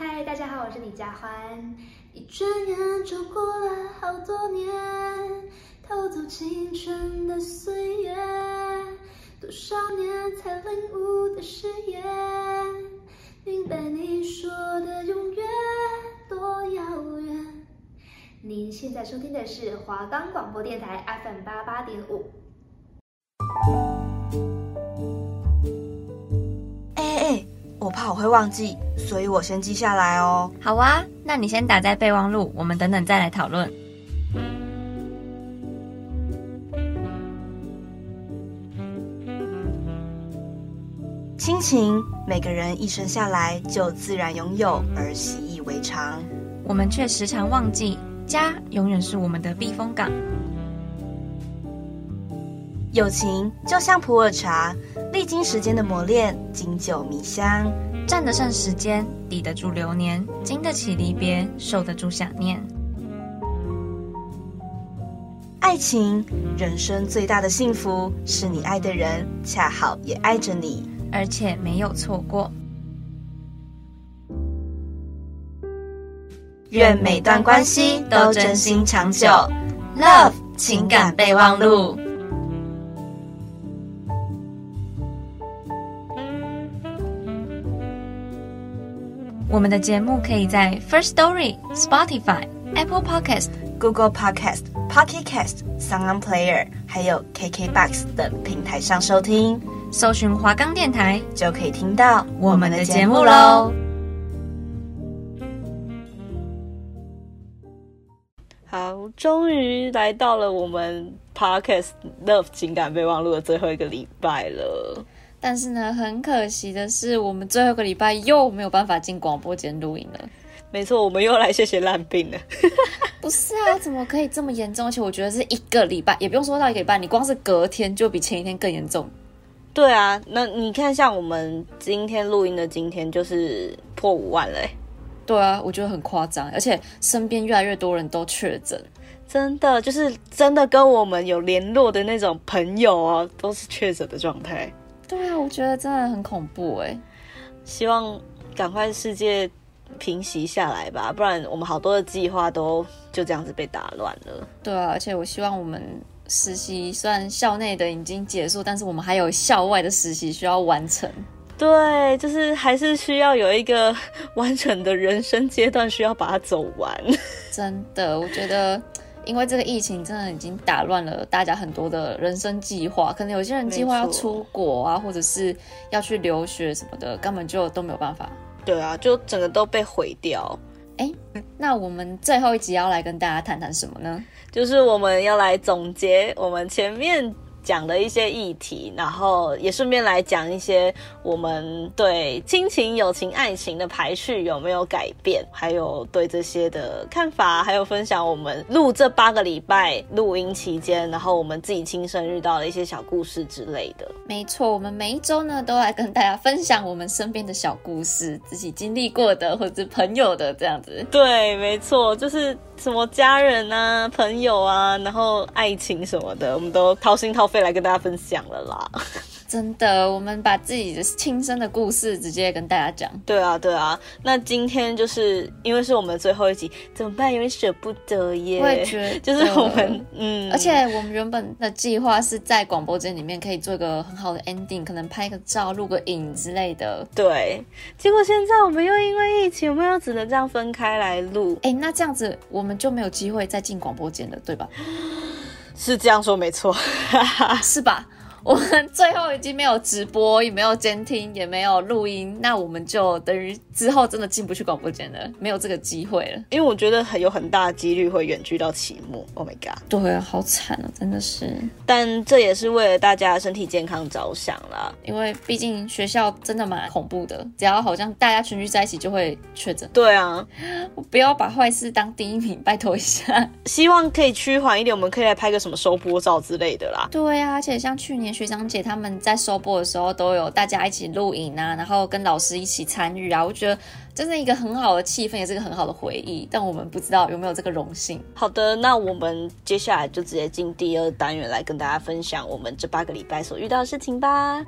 嗨，大家好，我是李佳欢。一转眼就过了好多年，偷走青春的岁月，多少年才领悟的誓言，明白你说的永远多遥远。您现在收听的是华冈广播电台 FM 八八点五。我怕我会忘记，所以我先记下来哦。好啊，那你先打在备忘录，我们等等再来讨论。亲情，每个人一生下来就自然拥有，而习以为常。我们却时常忘记，家永远是我们的避风港。友情就像普洱茶，历经时间的磨练，经久弥香，站得上时间，抵得住流年，经得起离别，受得住想念。爱情，人生最大的幸福，是你爱的人恰好也爱着你，而且没有错过。愿每段关系都真心长久。Love 情感备忘录。我们的节目可以在 First Story、Spotify、Apple Podcast、Google Podcast、Pocket Cast、Sound Player，还有 KKBox 等平台上收听，搜寻华冈电台就可以听到我们的节目喽。好，终于来到了我们 Podcast Love 情感备忘录的最后一个礼拜了。但是呢，很可惜的是，我们最后一个礼拜又没有办法进广播间录音了。没错，我们又来谢谢烂病了。不是啊，怎么可以这么严重？而且我觉得是一个礼拜，也不用说到一个礼拜，你光是隔天就比前一天更严重。对啊，那你看，像我们今天录音的今天，就是破五万了。对啊，我觉得很夸张，而且身边越来越多人都确诊，真的就是真的跟我们有联络的那种朋友哦，都是确诊的状态。对啊，我觉得真的很恐怖哎！希望赶快世界平息下来吧，不然我们好多的计划都就这样子被打乱了。对啊，而且我希望我们实习虽然校内的已经结束，但是我们还有校外的实习需要完成。对，就是还是需要有一个完整的人生阶段需要把它走完。真的，我觉得。因为这个疫情真的已经打乱了大家很多的人生计划，可能有些人计划要出国啊，或者是要去留学什么的，根本就都没有办法。对啊，就整个都被毁掉。哎，那我们最后一集要来跟大家谈谈什么呢？就是我们要来总结我们前面。讲的一些议题，然后也顺便来讲一些我们对亲情、友情、爱情的排序有没有改变，还有对这些的看法，还有分享我们录这八个礼拜录音期间，然后我们自己亲身遇到的一些小故事之类的。没错，我们每一周呢都来跟大家分享我们身边的小故事，自己经历过的或者朋友的这样子。对，没错，就是。什么家人啊、朋友啊，然后爱情什么的，我们都掏心掏肺来跟大家分享了啦。真的，我们把自己的亲身的故事直接跟大家讲。对啊，对啊。那今天就是因为是我们最后一集，怎么办？有点舍不得耶。我也觉得，就是我们，嗯。而且我们原本的计划是在广播间里面可以做一个很好的 ending，可能拍个照、录个影之类的。对。结果现在我们又因为疫情，我们又只能这样分开来录。哎，那这样子我们就没有机会再进广播间了，对吧？是这样说没错，是吧？我们最后已经没有直播，也没有监听，也没有录音，那我们就等于之后真的进不去广播间了，没有这个机会了。因为我觉得很有很大的几率会远距到期末。Oh my god！对啊，好惨啊，真的是。但这也是为了大家的身体健康着想啦，因为毕竟学校真的蛮恐怖的，只要好像大家群聚在一起就会确诊。对啊，我不要把坏事当第一名，拜托一下。希望可以趋缓一点，我们可以来拍个什么收播照之类的啦。对啊，而且像去年。学长姐他们在收播的时候都有大家一起录影啊，然后跟老师一起参与啊，我觉得真是一个很好的气氛，也是一个很好的回忆。但我们不知道有没有这个荣幸。好的，那我们接下来就直接进第二单元来跟大家分享我们这八个礼拜所遇到的事情吧。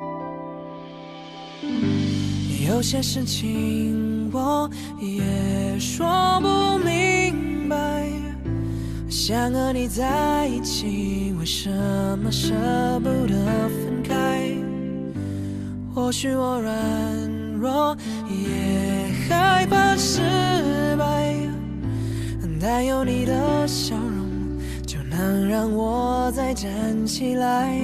有些事情我我也说不明白，想和你在一起，为什么舍不得分开？或许我软弱，也害怕失败，但有你的笑容，就能让我再站起来。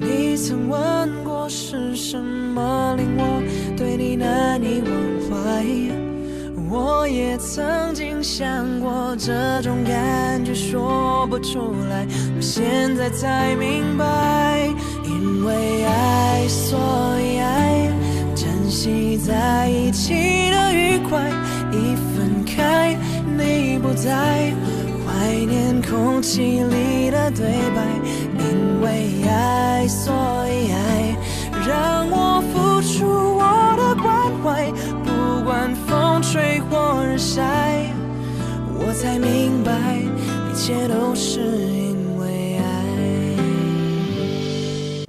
你曾问过是什么令我对你难以忘怀，我也曾经想过这种感觉说不出来，我现在才明白，因为爱所以爱，珍惜在一起的愉快，一分开你不在。怀念空气里的对白，因为爱所以爱，让我付出我的关怀，风吹或日晒，我才明白一切都是因为爱。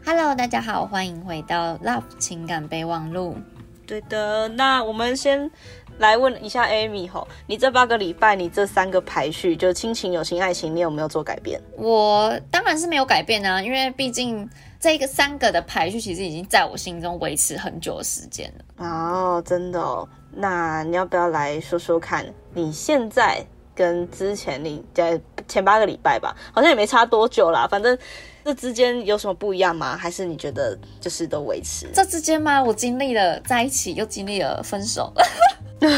Hello，大家好，欢迎回到 Love 情感备忘录。对的，那我们先。来问一下 Amy 吼，你这八个礼拜，你这三个排序，就亲情、友情、爱情，你有没有做改变？我当然是没有改变啊，因为毕竟这个三个的排序，其实已经在我心中维持很久的时间了。哦，真的哦，那你要不要来说说看，你现在跟之前你在前八个礼拜吧，好像也没差多久啦，反正这之间有什么不一样吗？还是你觉得就是都维持？这之间吗？我经历了在一起，又经历了分手。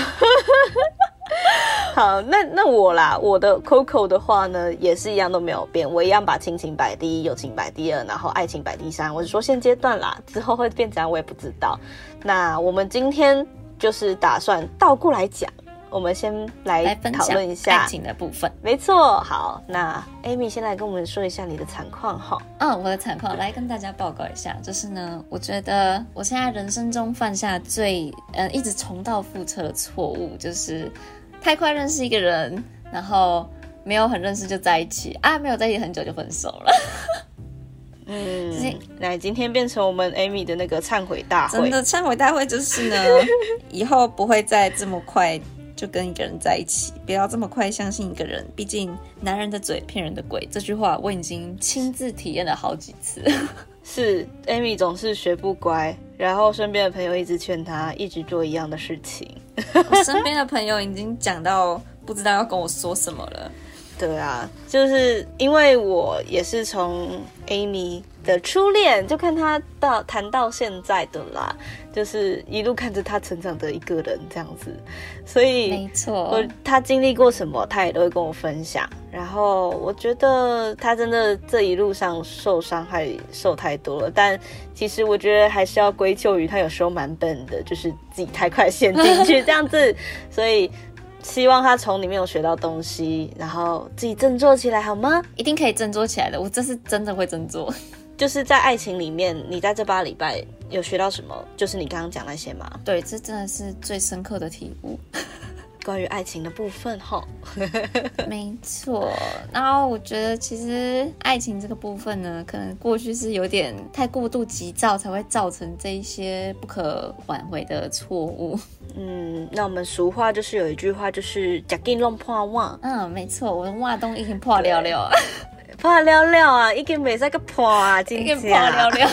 好，那那我啦，我的 Coco 的话呢，也是一样都没有变，我一样把亲情摆第一，友情摆第二，然后爱情摆第三。我是说现阶段啦，之后会变怎样我也不知道。那我们今天就是打算倒过来讲。我们先来讨论一下爱情的部分。没错，好，那 Amy 先来跟我们说一下你的惨况哈。嗯，我的惨况来跟大家报告一下，就是呢，我觉得我现在人生中犯下最呃一直重蹈覆辙的错误，就是太快认识一个人，然后没有很认识就在一起啊，没有在一起很久就分手了。嗯，来今天变成我们 Amy 的那个忏悔大会。真的忏悔大会就是呢，以后不会再这么快。就跟一个人在一起，不要这么快相信一个人。毕竟男人的嘴骗人的鬼，这句话我已经亲自体验了好几次。是 Amy 总是学不乖，然后身边的朋友一直劝她，一直做一样的事情。我身边的朋友已经讲到不知道要跟我说什么了。对啊，就是因为我也是从 Amy 的初恋，就看他到谈到现在的啦，就是一路看着他成长的一个人这样子，所以没错，我他经历过什么，他也都会跟我分享。然后我觉得他真的这一路上受伤害受太多了，但其实我觉得还是要归咎于他有时候蛮笨的，就是自己太快陷进去这样子，所以。希望他从里面有学到东西，然后自己振作起来，好吗？一定可以振作起来的，我这是真的会振作。就是在爱情里面，你在这八礼拜有学到什么？就是你刚刚讲那些吗？对，这真的是最深刻的体悟。关于爱情的部分，哈，没错。然后我觉得，其实爱情这个部分呢，可能过去是有点太过度急躁，才会造成这一些不可挽回的错误。嗯，那我们俗话就是有一句话，就是“假金弄破碗”。嗯，没错，我的袜都已经破了了啊，破了了啊，已经没再个破啊，已经破了了，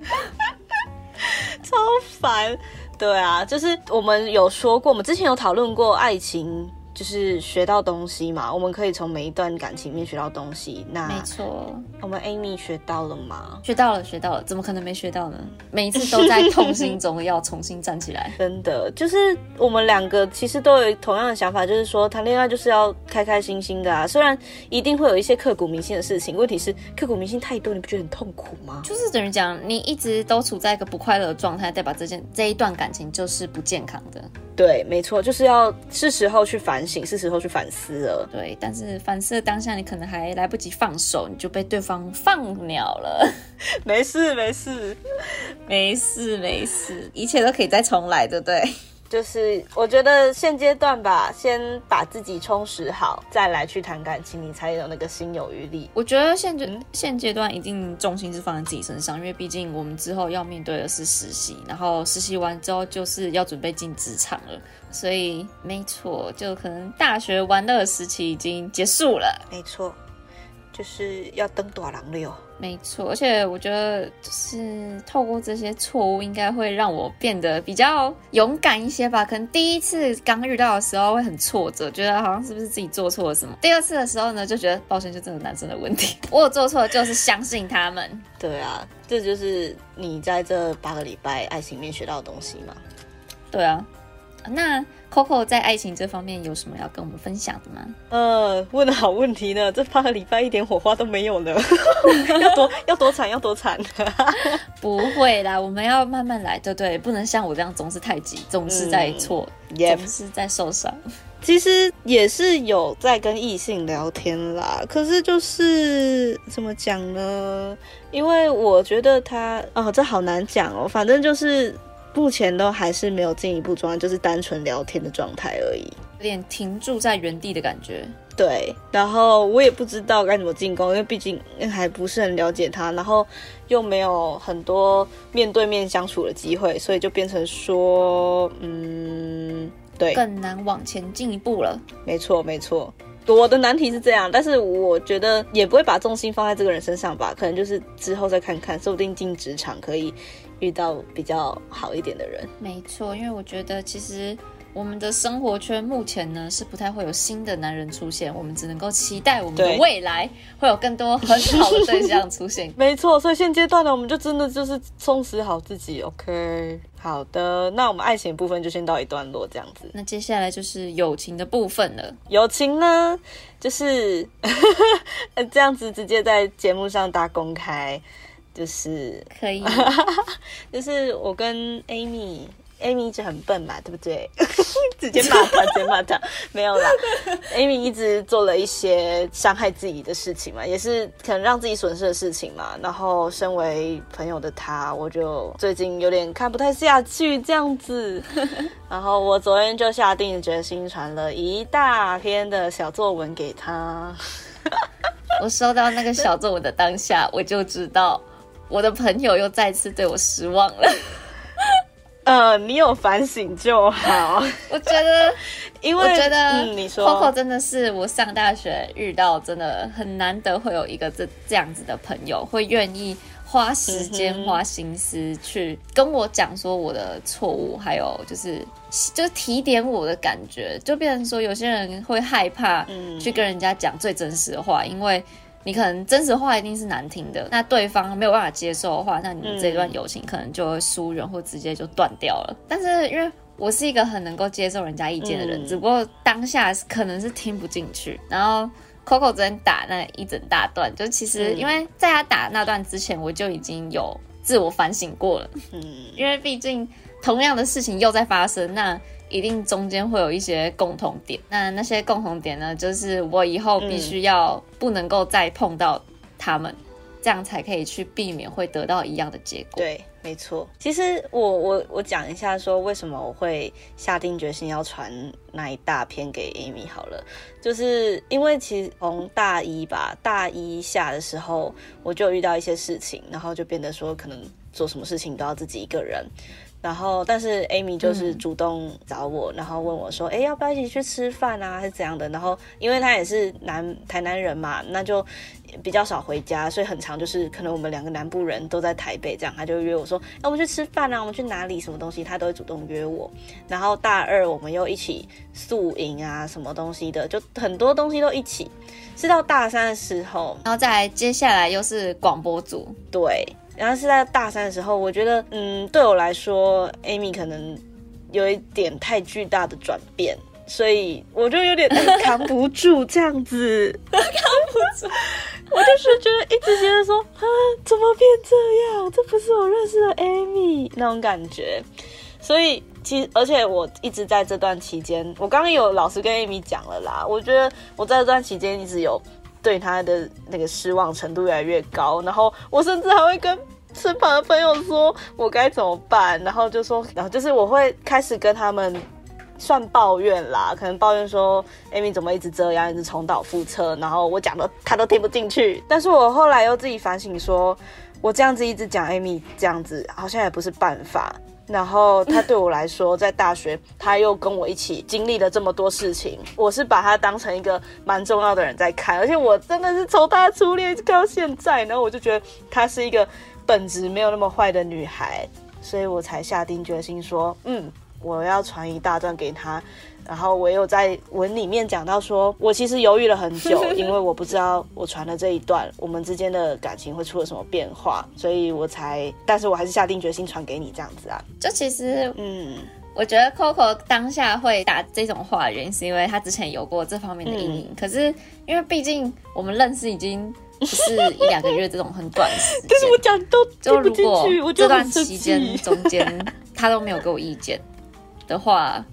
超烦。对啊，就是我们有说过，我们之前有讨论过爱情。就是学到东西嘛，我们可以从每一段感情里面学到东西。那没错，我们 Amy 学到了吗？学到了，学到了，怎么可能没学到呢？每一次都在痛心中要重新站起来。真的，就是我们两个其实都有同样的想法，就是说谈恋爱就是要开开心心的啊。虽然一定会有一些刻骨铭心的事情，问题是刻骨铭心太多，你不觉得很痛苦吗？就是等于讲，你一直都处在一个不快乐的状态，代表这件这一段感情就是不健康的。对，没错，就是要是时候去反省，是时候去反思了。对，但是反思的当下，你可能还来不及放手，你就被对方放鸟了。没事，没事，没事，没事，一切都可以再重来，对不对？就是我觉得现阶段吧，先把自己充实好，再来去谈感情，你才有那个心有余力。我觉得现阶、嗯、现阶段一定重心是放在自己身上，因为毕竟我们之后要面对的是实习，然后实习完之后就是要准备进职场了，所以没错，就可能大学玩乐的时期已经结束了。没错。就是要登大人了，没错，而且我觉得就是透过这些错误，应该会让我变得比较勇敢一些吧。可能第一次刚遇到的时候会很挫折，觉得好像是不是自己做错了什么。第二次的时候呢，就觉得抱歉，就真的男生的问题，我有做错，就是相信他们。对啊，这就是你在这八个礼拜爱情里面学到的东西嘛。对啊。那 Coco 在爱情这方面有什么要跟我们分享的吗？呃，问的好问题呢，这八个礼拜一点火花都没有呢，要多要多惨要多惨？不会啦，我们要慢慢来，对对，不能像我这样总是太急，总是在错，嗯、总是在受伤。其实也是有在跟异性聊天啦，可是就是怎么讲呢？因为我觉得他哦，这好难讲哦，反正就是。目前都还是没有进一步状态，就是单纯聊天的状态而已，有点停住在原地的感觉。对，然后我也不知道该怎么进攻，因为毕竟还不是很了解他，然后又没有很多面对面相处的机会，所以就变成说，嗯，对，更难往前进一步了。没错，没错，我的难题是这样，但是我觉得也不会把重心放在这个人身上吧，可能就是之后再看看，说不定进职场可以。遇到比较好一点的人，没错，因为我觉得其实我们的生活圈目前呢是不太会有新的男人出现，我们只能够期待我们的未来会有更多很好的对象出现。没错，所以现阶段呢，我们就真的就是充实好自己。OK，好的，那我们爱情部分就先到一段落这样子。那接下来就是友情的部分了。友情呢，就是 这样子直接在节目上大公开。就是可以，就是我跟 Amy，Amy 一直很笨嘛，对不对？直接骂他，直接骂他，没有啦。Amy 一直做了一些伤害自己的事情嘛，也是可能让自己损失的事情嘛。然后，身为朋友的他，我就最近有点看不太下去这样子。然后，我昨天就下定决心传了一大篇的小作文给他。我收到那个小作文的当下，我就知道。我的朋友又再次对我失望了。呃，你有反省就好。我觉得，因为我觉得，嗯，你说，Coco 真的是我上大学遇到真的很难得会有一个这这样子的朋友，会愿意花时间、嗯、花心思去跟我讲说我的错误，还有就是就是提点我的感觉，就变成说有些人会害怕去跟人家讲最真实的话，因为。你可能真实话一定是难听的，那对方没有办法接受的话，那你们这段友情可能就会疏远或直接就断掉了。但是因为我是一个很能够接受人家意见的人，只不过当下可能是听不进去。然后 Coco 昨天打那一整大段，就其实因为在他打那段之前，我就已经有自我反省过了。嗯，因为毕竟同样的事情又在发生，那。一定中间会有一些共同点，那那些共同点呢，就是我以后必须要不能够再碰到他们，这样才可以去避免会得到一样的结果。对，没错。其实我我我讲一下，说为什么我会下定决心要传那一大篇给 Amy 好了，就是因为其实从大一吧，大一下的时候我就遇到一些事情，然后就变得说可能做什么事情都要自己一个人。然后，但是 Amy 就是主动找我，嗯、然后问我说：“哎，要不要一起去吃饭啊，还是怎样的？”然后，因为他也是南台南人嘛，那就比较少回家，所以很长就是可能我们两个南部人都在台北，这样他就约我说：“哎我们去吃饭啊，我们去哪里？什么东西？”他都会主动约我。然后大二我们又一起宿营啊，什么东西的，就很多东西都一起。是到大三的时候，然后再接下来又是广播组，对。然后是在大三的时候，我觉得，嗯，对我来说，Amy 可能有一点太巨大的转变，所以我就有点 扛不住这样子，扛不住。我就是觉得一直觉得说，啊，怎么变这样？这不是我认识的 Amy 那种感觉。所以其实，而且我一直在这段期间，我刚刚有老实跟 Amy 讲了啦。我觉得我在这段期间一直有。对他的那个失望程度越来越高，然后我甚至还会跟身旁的朋友说我该怎么办，然后就说，然后就是我会开始跟他们算抱怨啦，可能抱怨说 Amy 怎么一直这样，一直重蹈覆辙，然后我讲的他都听不进去。但是我后来又自己反省说，我这样子一直讲 Amy 这样子好像也不是办法。然后他对我来说，在大学他又跟我一起经历了这么多事情，我是把他当成一个蛮重要的人在看，而且我真的是从他初恋看到现在，然后我就觉得她是一个本质没有那么坏的女孩，所以我才下定决心说，嗯，我要传一大段给他。然后我有在文里面讲到说，我其实犹豫了很久，因为我不知道我传的这一段，我们之间的感情会出了什么变化，所以我才，但是我还是下定决心传给你这样子啊。就其实，嗯，我觉得 Coco 当下会打这种话的原因，是因为他之前有过这方面的阴影。嗯、可是因为毕竟我们认识已经不是一两个月这种很短时间，但是我讲都听不进去，就如果这段期间中间他都没有给我意见的话。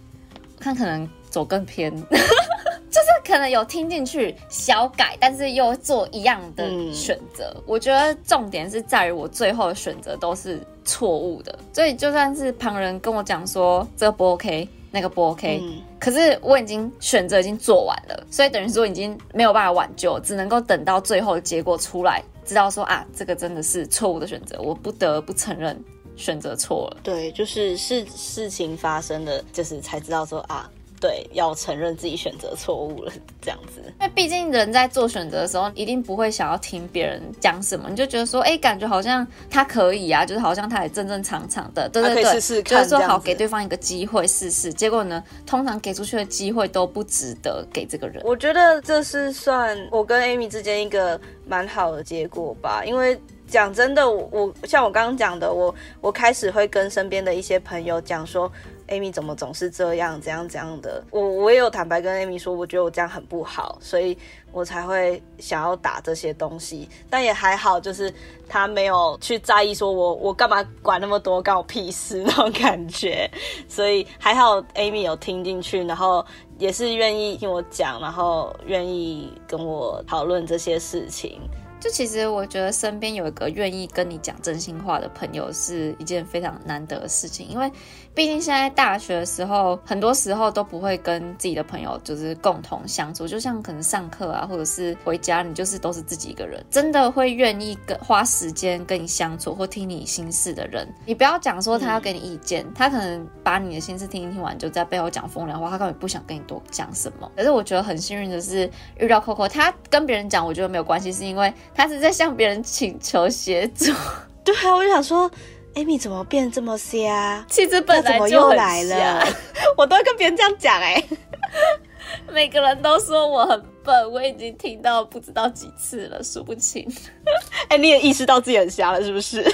看可能走更偏，就是可能有听进去小改，但是又做一样的选择。嗯、我觉得重点是在于我最后的选择都是错误的，所以就算是旁人跟我讲说这个不 OK，那个不 OK，嗯、可是我已经选择已经做完了，所以等于说已经没有办法挽救，只能够等到最后的结果出来，知道说啊，这个真的是错误的选择，我不得不承认。选择错了，对，就是事事情发生的，就是才知道说啊，对，要承认自己选择错误了，这样子。因为毕竟人在做选择的时候，一定不会想要听别人讲什么，你就觉得说，哎，感觉好像他可以啊，就是好像他也正正常常的，对对对，试试看，就是说好给对方一个机会试试。结果呢，通常给出去的机会都不值得给这个人。我觉得这是算我跟 Amy 之间一个蛮好的结果吧，因为。讲真的，我像我刚刚讲的，我我开始会跟身边的一些朋友讲说，Amy 怎么总是这样，怎样怎样的。我我也有坦白跟 Amy 说，我觉得我这样很不好，所以我才会想要打这些东西。但也还好，就是他没有去在意，说我我干嘛管那么多，干我屁事那种感觉。所以还好，Amy 有听进去，然后也是愿意听我讲，然后愿意跟我讨论这些事情。就其实我觉得身边有一个愿意跟你讲真心话的朋友是一件非常难得的事情，因为毕竟现在大学的时候，很多时候都不会跟自己的朋友就是共同相处，就像可能上课啊，或者是回家，你就是都是自己一个人。真的会愿意跟花时间跟你相处或听你心事的人，你不要讲说他要给你意见，嗯、他可能把你的心事听一听完，就在背后讲风凉话，他根本不想跟你多讲什么。可是我觉得很幸运的是遇到 Coco，他跟别人讲，我觉得没有关系，是因为。他是在向别人请求协助，对啊，我就想说，Amy 怎么变这么瞎？气质本来就很来了，我都会跟别人这样讲哎、欸。每个人都说我很笨，我已经听到不知道几次了，数不清。哎、欸，你也意识到自己很瞎了，是不是？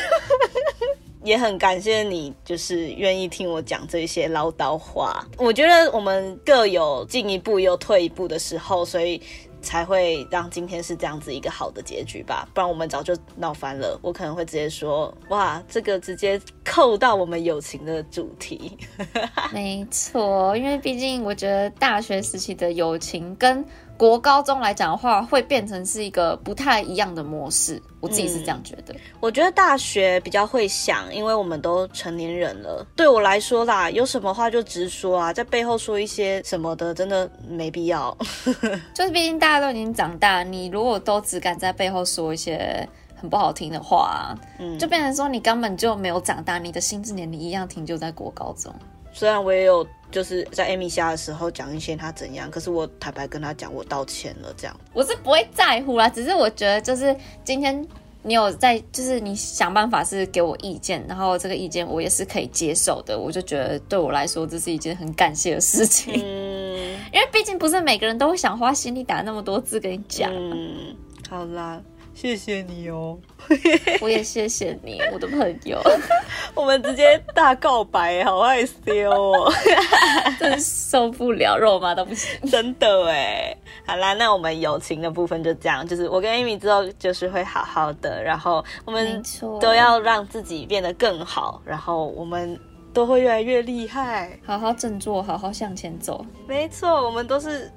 也很感谢你，就是愿意听我讲这些唠叨话。我觉得我们各有进一步又退一步的时候，所以。才会让今天是这样子一个好的结局吧，不然我们早就闹翻了。我可能会直接说，哇，这个直接扣到我们友情的主题。没错，因为毕竟我觉得大学时期的友情跟国高中来讲的话，会变成是一个不太一样的模式。我自己是这样觉得。嗯，我觉得大学比较会想，因为我们都成年人了。对我来说啦，有什么话就直说啊，在背后说一些什么的，真的没必要。就是毕竟大家都已经长大，你如果都只敢在背后说一些很不好听的话，嗯，就变成说你根本就没有长大，你的心智年龄一样停留在国高中。虽然我也有就是在 Amy 家的时候讲一些他怎样，可是我坦白跟他讲，我道歉了，这样。我是不会在乎啦，只是我觉得就是今天你有在，就是你想办法是给我意见，然后这个意见我也是可以接受的，我就觉得对我来说这是一件很感谢的事情。嗯，因为毕竟不是每个人都会想花心力打那么多字跟你讲。嗯，好啦。谢谢你哦，我也谢谢你，我的朋友。我们直接大告白，好害羞哦，真受不了，肉麻都不行，真的哎。好啦，那我们友情的部分就这样，就是我跟 Amy 之后就是会好好的，然后我们都要让自己变得更好，然后我们都会越来越厉害，好好振作，好好向前走。没错，我们都是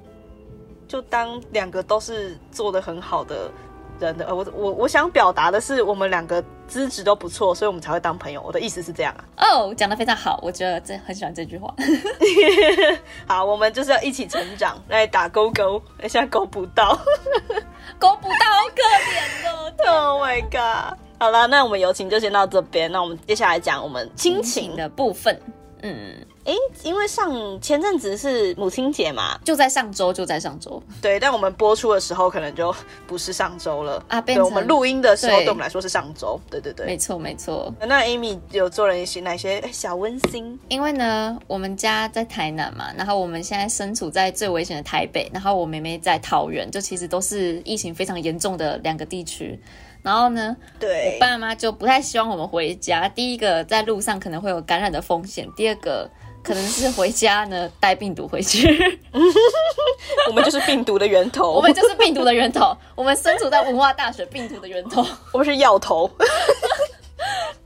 就当两个都是做的很好的。人的。呃，我我我想表达的是，我们两个资质都不错，所以我们才会当朋友。我的意思是这样啊。哦，讲的非常好，我觉得这很喜欢这句话。好，我们就是要一起成长，来打勾勾。现在勾不到，勾不到，好可怜哦。Oh my god！好了，那我们友情就先到这边。那我们接下来讲我们亲情的部分。嗯。哎，因为上前阵子是母亲节嘛，就在上周，就在上周。对，但我们播出的时候可能就不是上周了啊。对，我们录音的时候，对我们来说是上周。对对对，没错没错。那 Amy 有做了一些哪些小温馨？因为呢，我们家在台南嘛，然后我们现在身处在最危险的台北，然后我妹妹在桃园，就其实都是疫情非常严重的两个地区。然后呢，对，我爸妈就不太希望我们回家。第一个，在路上可能会有感染的风险；第二个。可能是回家呢，带病毒回去。我们就是病毒的源头，我们就是病毒的源头。我们身处在文化大学，病毒的源头。我们是药头。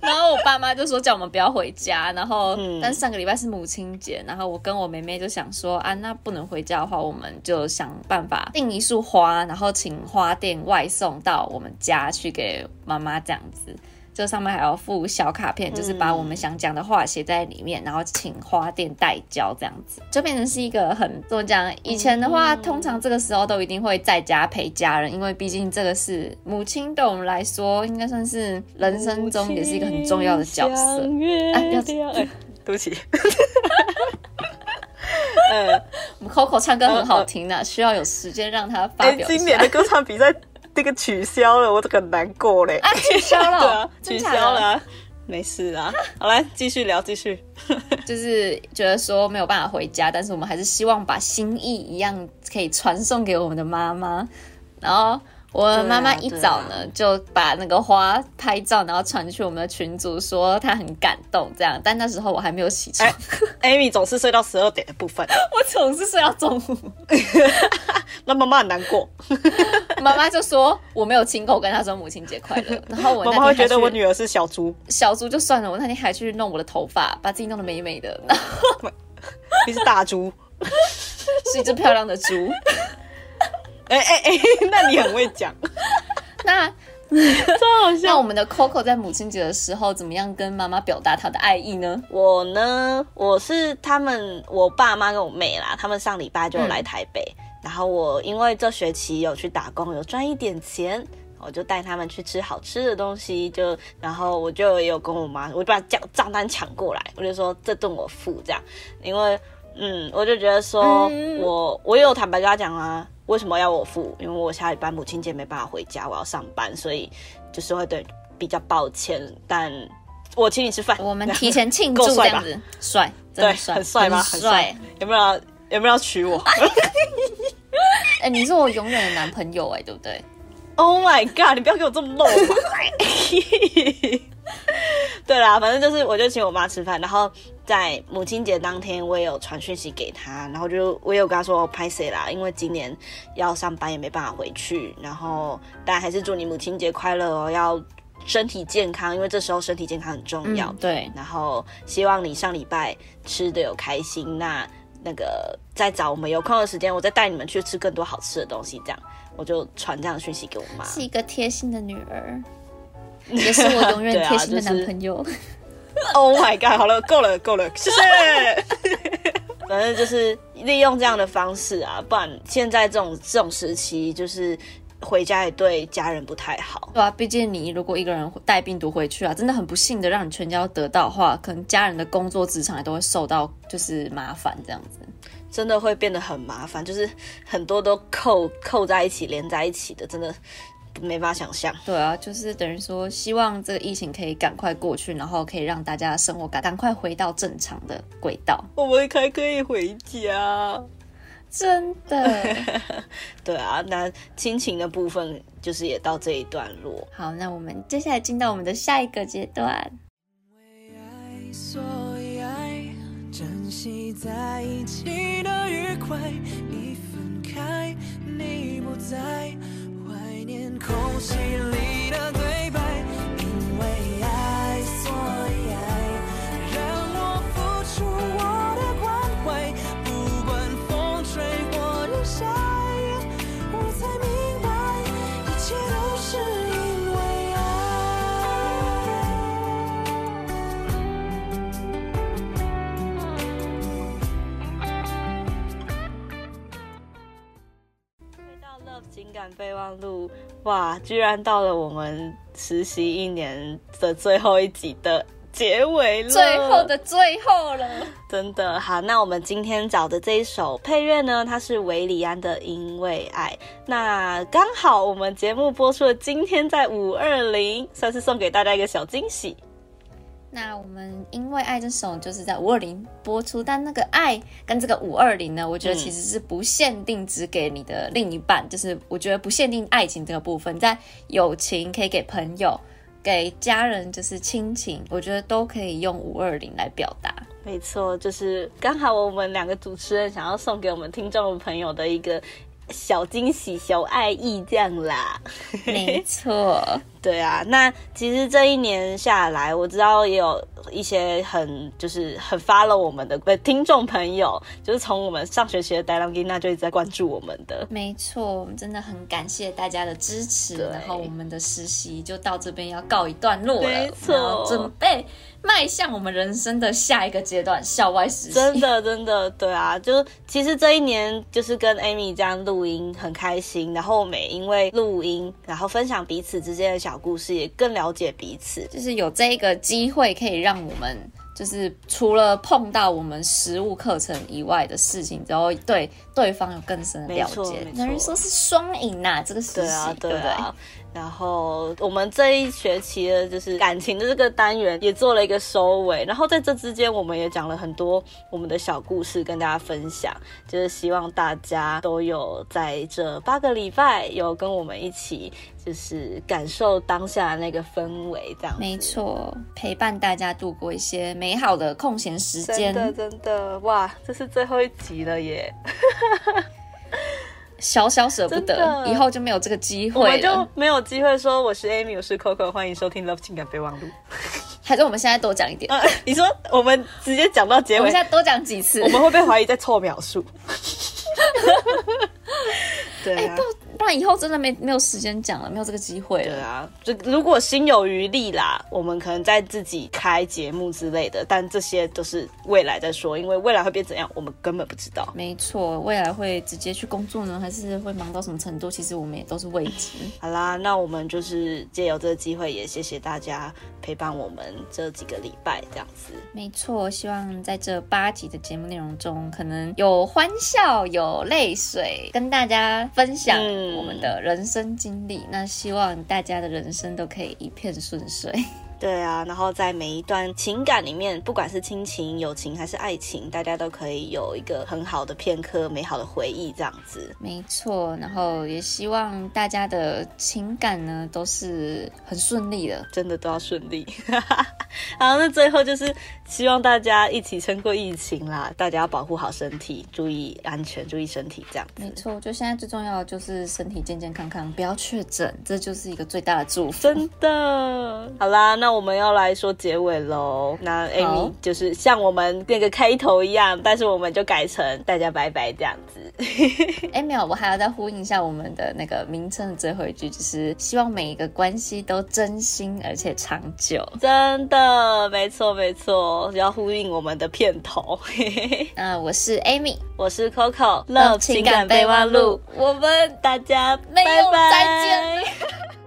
然后我爸妈就说叫我们不要回家。然后，嗯、但上个礼拜是母亲节，然后我跟我妹妹就想说啊，那不能回家的话，我们就想办法订一束花，然后请花店外送到我们家去给妈妈这样子。这上面还要附小卡片，就是把我们想讲的话写在里面，嗯、然后请花店代交，这样子就变成是一个很怎么讲？以前的话，嗯、通常这个时候都一定会在家陪家人，因为毕竟这个是母亲对我们来说，应该算是人生中也是一个很重要的角色。啊，要哎，对不起。嗯，我们 Coco 唱歌很好听的，需要有时间让他发表。今年的歌唱比赛。这个取消了，我这个难过嘞！啊，取消了，对啊，取消了，没事啊。好，来继续聊，继续。就是觉得说没有办法回家，但是我们还是希望把心意一样可以传送给我们的妈妈，然后。我妈妈一早呢、啊啊、就把那个花拍照，然后传去我们的群组，说她很感动这样。但那时候我还没有起床。欸、Amy 总是睡到十二点的部分，我总是睡到中午。那妈妈很难过。妈妈就说我没有亲口跟她说母亲节快乐。然后我妈妈会觉得我女儿是小猪。小猪就算了，我那天还去弄我的头发，把自己弄得美美的。你是大猪，是一只漂亮的猪。哎哎哎，那你很会讲。那 超好笑。那我们的 Coco 在母亲节的时候，怎么样跟妈妈表达她的爱意呢？我呢，我是他们我爸妈跟我妹啦，他们上礼拜就来台北，嗯、然后我因为这学期有去打工，有赚一点钱，我就带他们去吃好吃的东西，就然后我就有跟我妈，我就把账账单抢过来，我就说这顿我付这样，因为嗯，我就觉得说、嗯、我我有坦白跟他讲啊。为什么要我付？因为我下礼拜母亲节没办法回家，我要上班，所以就是会对比较抱歉。但我请你吃饭，我们提前庆祝这样子，帅，对，很帅吗？很帅，有没有有没有要娶我？哎，你是我永远的男朋友哎，对不对？Oh my god！你不要给我这么露。对啦，反正就是我就请我妈吃饭，然后在母亲节当天，我也有传讯息给她，然后就我也有跟她说拍谁啦，因为今年要上班也没办法回去，然后但还是祝你母亲节快乐哦，要身体健康，因为这时候身体健康很重要。嗯、对，然后希望你上礼拜吃的有开心，那那个再找我们有空的时间，我再带你们去吃更多好吃的东西，这样我就传这样的讯息给我妈，是一个贴心的女儿。也是我永远 贴心的男朋友。啊就是、Oh my god！好了，够了，够了，谢谢。反正就是利用这样的方式啊，不然现在这种这种时期，就是回家也对家人不太好。对啊，毕竟你如果一个人带病毒回去啊，真的很不幸的让你全家得到的话，可能家人的工作职场也都会受到就是麻烦，这样子真的会变得很麻烦，就是很多都扣扣在一起，连在一起的，真的。没法想象，对啊，就是等于说，希望这个疫情可以赶快过去，然后可以让大家的生活赶赶快回到正常的轨道。我们还可以回家，真的。对啊，那亲情的部分就是也到这一段落。好，那我们接下来进到我们的下一个阶段。为爱，所以爱，珍惜在一起的愉快，一分开，你不在。念空气里的对白，感备忘录，哇，居然到了我们实习一年的最后一集的结尾了，最后的最后了，真的好。那我们今天找的这一首配乐呢，它是维里安的《因为爱》。那刚好我们节目播出的今天在五二零，算是送给大家一个小惊喜。那我们因为爱这首就是在五二零播出，但那个爱跟这个五二零呢，我觉得其实是不限定只给你的另一半，嗯、就是我觉得不限定爱情这个部分，在友情可以给朋友、给家人，就是亲情，我觉得都可以用五二零来表达。没错，就是刚好我们两个主持人想要送给我们听众朋友的一个。小惊喜、小爱意这样啦，没错，对啊。那其实这一年下来，我知道也有一些很就是很 follow 我们的听众朋友，就是从我们上学期的 Dialogue 那就一直在关注我们的。没错，我们真的很感谢大家的支持。然后我们的实习就到这边要告一段落了，没错，准备。迈向我们人生的下一个阶段，校外实习。真的，真的，对啊，就其实这一年就是跟 Amy 这样录音很开心，然后我们也因为录音，然后分享彼此之间的小故事，也更了解彼此。就是有这一个机会，可以让我们就是除了碰到我们实物课程以外的事情，之后对对方有更深的了解。等于说是双赢呐，这个实习，对啊，对啊。对不对？然后我们这一学期的就是感情的这个单元也做了一个收尾，然后在这之间我们也讲了很多我们的小故事跟大家分享，就是希望大家都有在这八个礼拜有跟我们一起，就是感受当下的那个氛围，这样。没错，陪伴大家度过一些美好的空闲时间。真的真的，哇，这是最后一集了耶！小小舍不得，以后就没有这个机会了，我们就没有机会说我是 Amy，我是 Coco，欢迎收听《Love 情感备忘录》。还是我们现在多讲一点？呃，你说我们直接讲到结尾，我们现在多讲几次，我们会被怀疑在凑秒数。对啊。欸不然以后真的没没有时间讲了，没有这个机会了。对啊，就如果心有余力啦，我们可能在自己开节目之类的，但这些都是未来再说，因为未来会变怎样，我们根本不知道。没错，未来会直接去工作呢，还是会忙到什么程度？其实我们也都是未知。好啦，那我们就是借由这个机会，也谢谢大家陪伴我们这几个礼拜，这样子。没错，希望在这八集的节目内容中，可能有欢笑，有泪水，跟大家分享。嗯我们的人生经历，那希望大家的人生都可以一片顺遂。对啊，然后在每一段情感里面，不管是亲情、友情还是爱情，大家都可以有一个很好的片刻、美好的回忆，这样子。没错，然后也希望大家的情感呢都是很顺利的，真的都要顺利。好，那最后就是希望大家一起撑过疫情啦，大家要保护好身体，注意安全，注意身体，这样子。没错，就现在最重要的就是身体健健康康，不要确诊，这就是一个最大的祝福。真的。好啦，那。我们要来说结尾喽，那 Amy 就是像我们那个开头一样，但是我们就改成大家拜拜这样子。哎，没有，我还要再呼应一下我们的那个名称的最后一句，就是希望每一个关系都真心而且长久。真的，没错没错，要呼应我们的片头。那我是 Amy，我是 Coco，Love 情感备忘录，我们大家拜拜再见。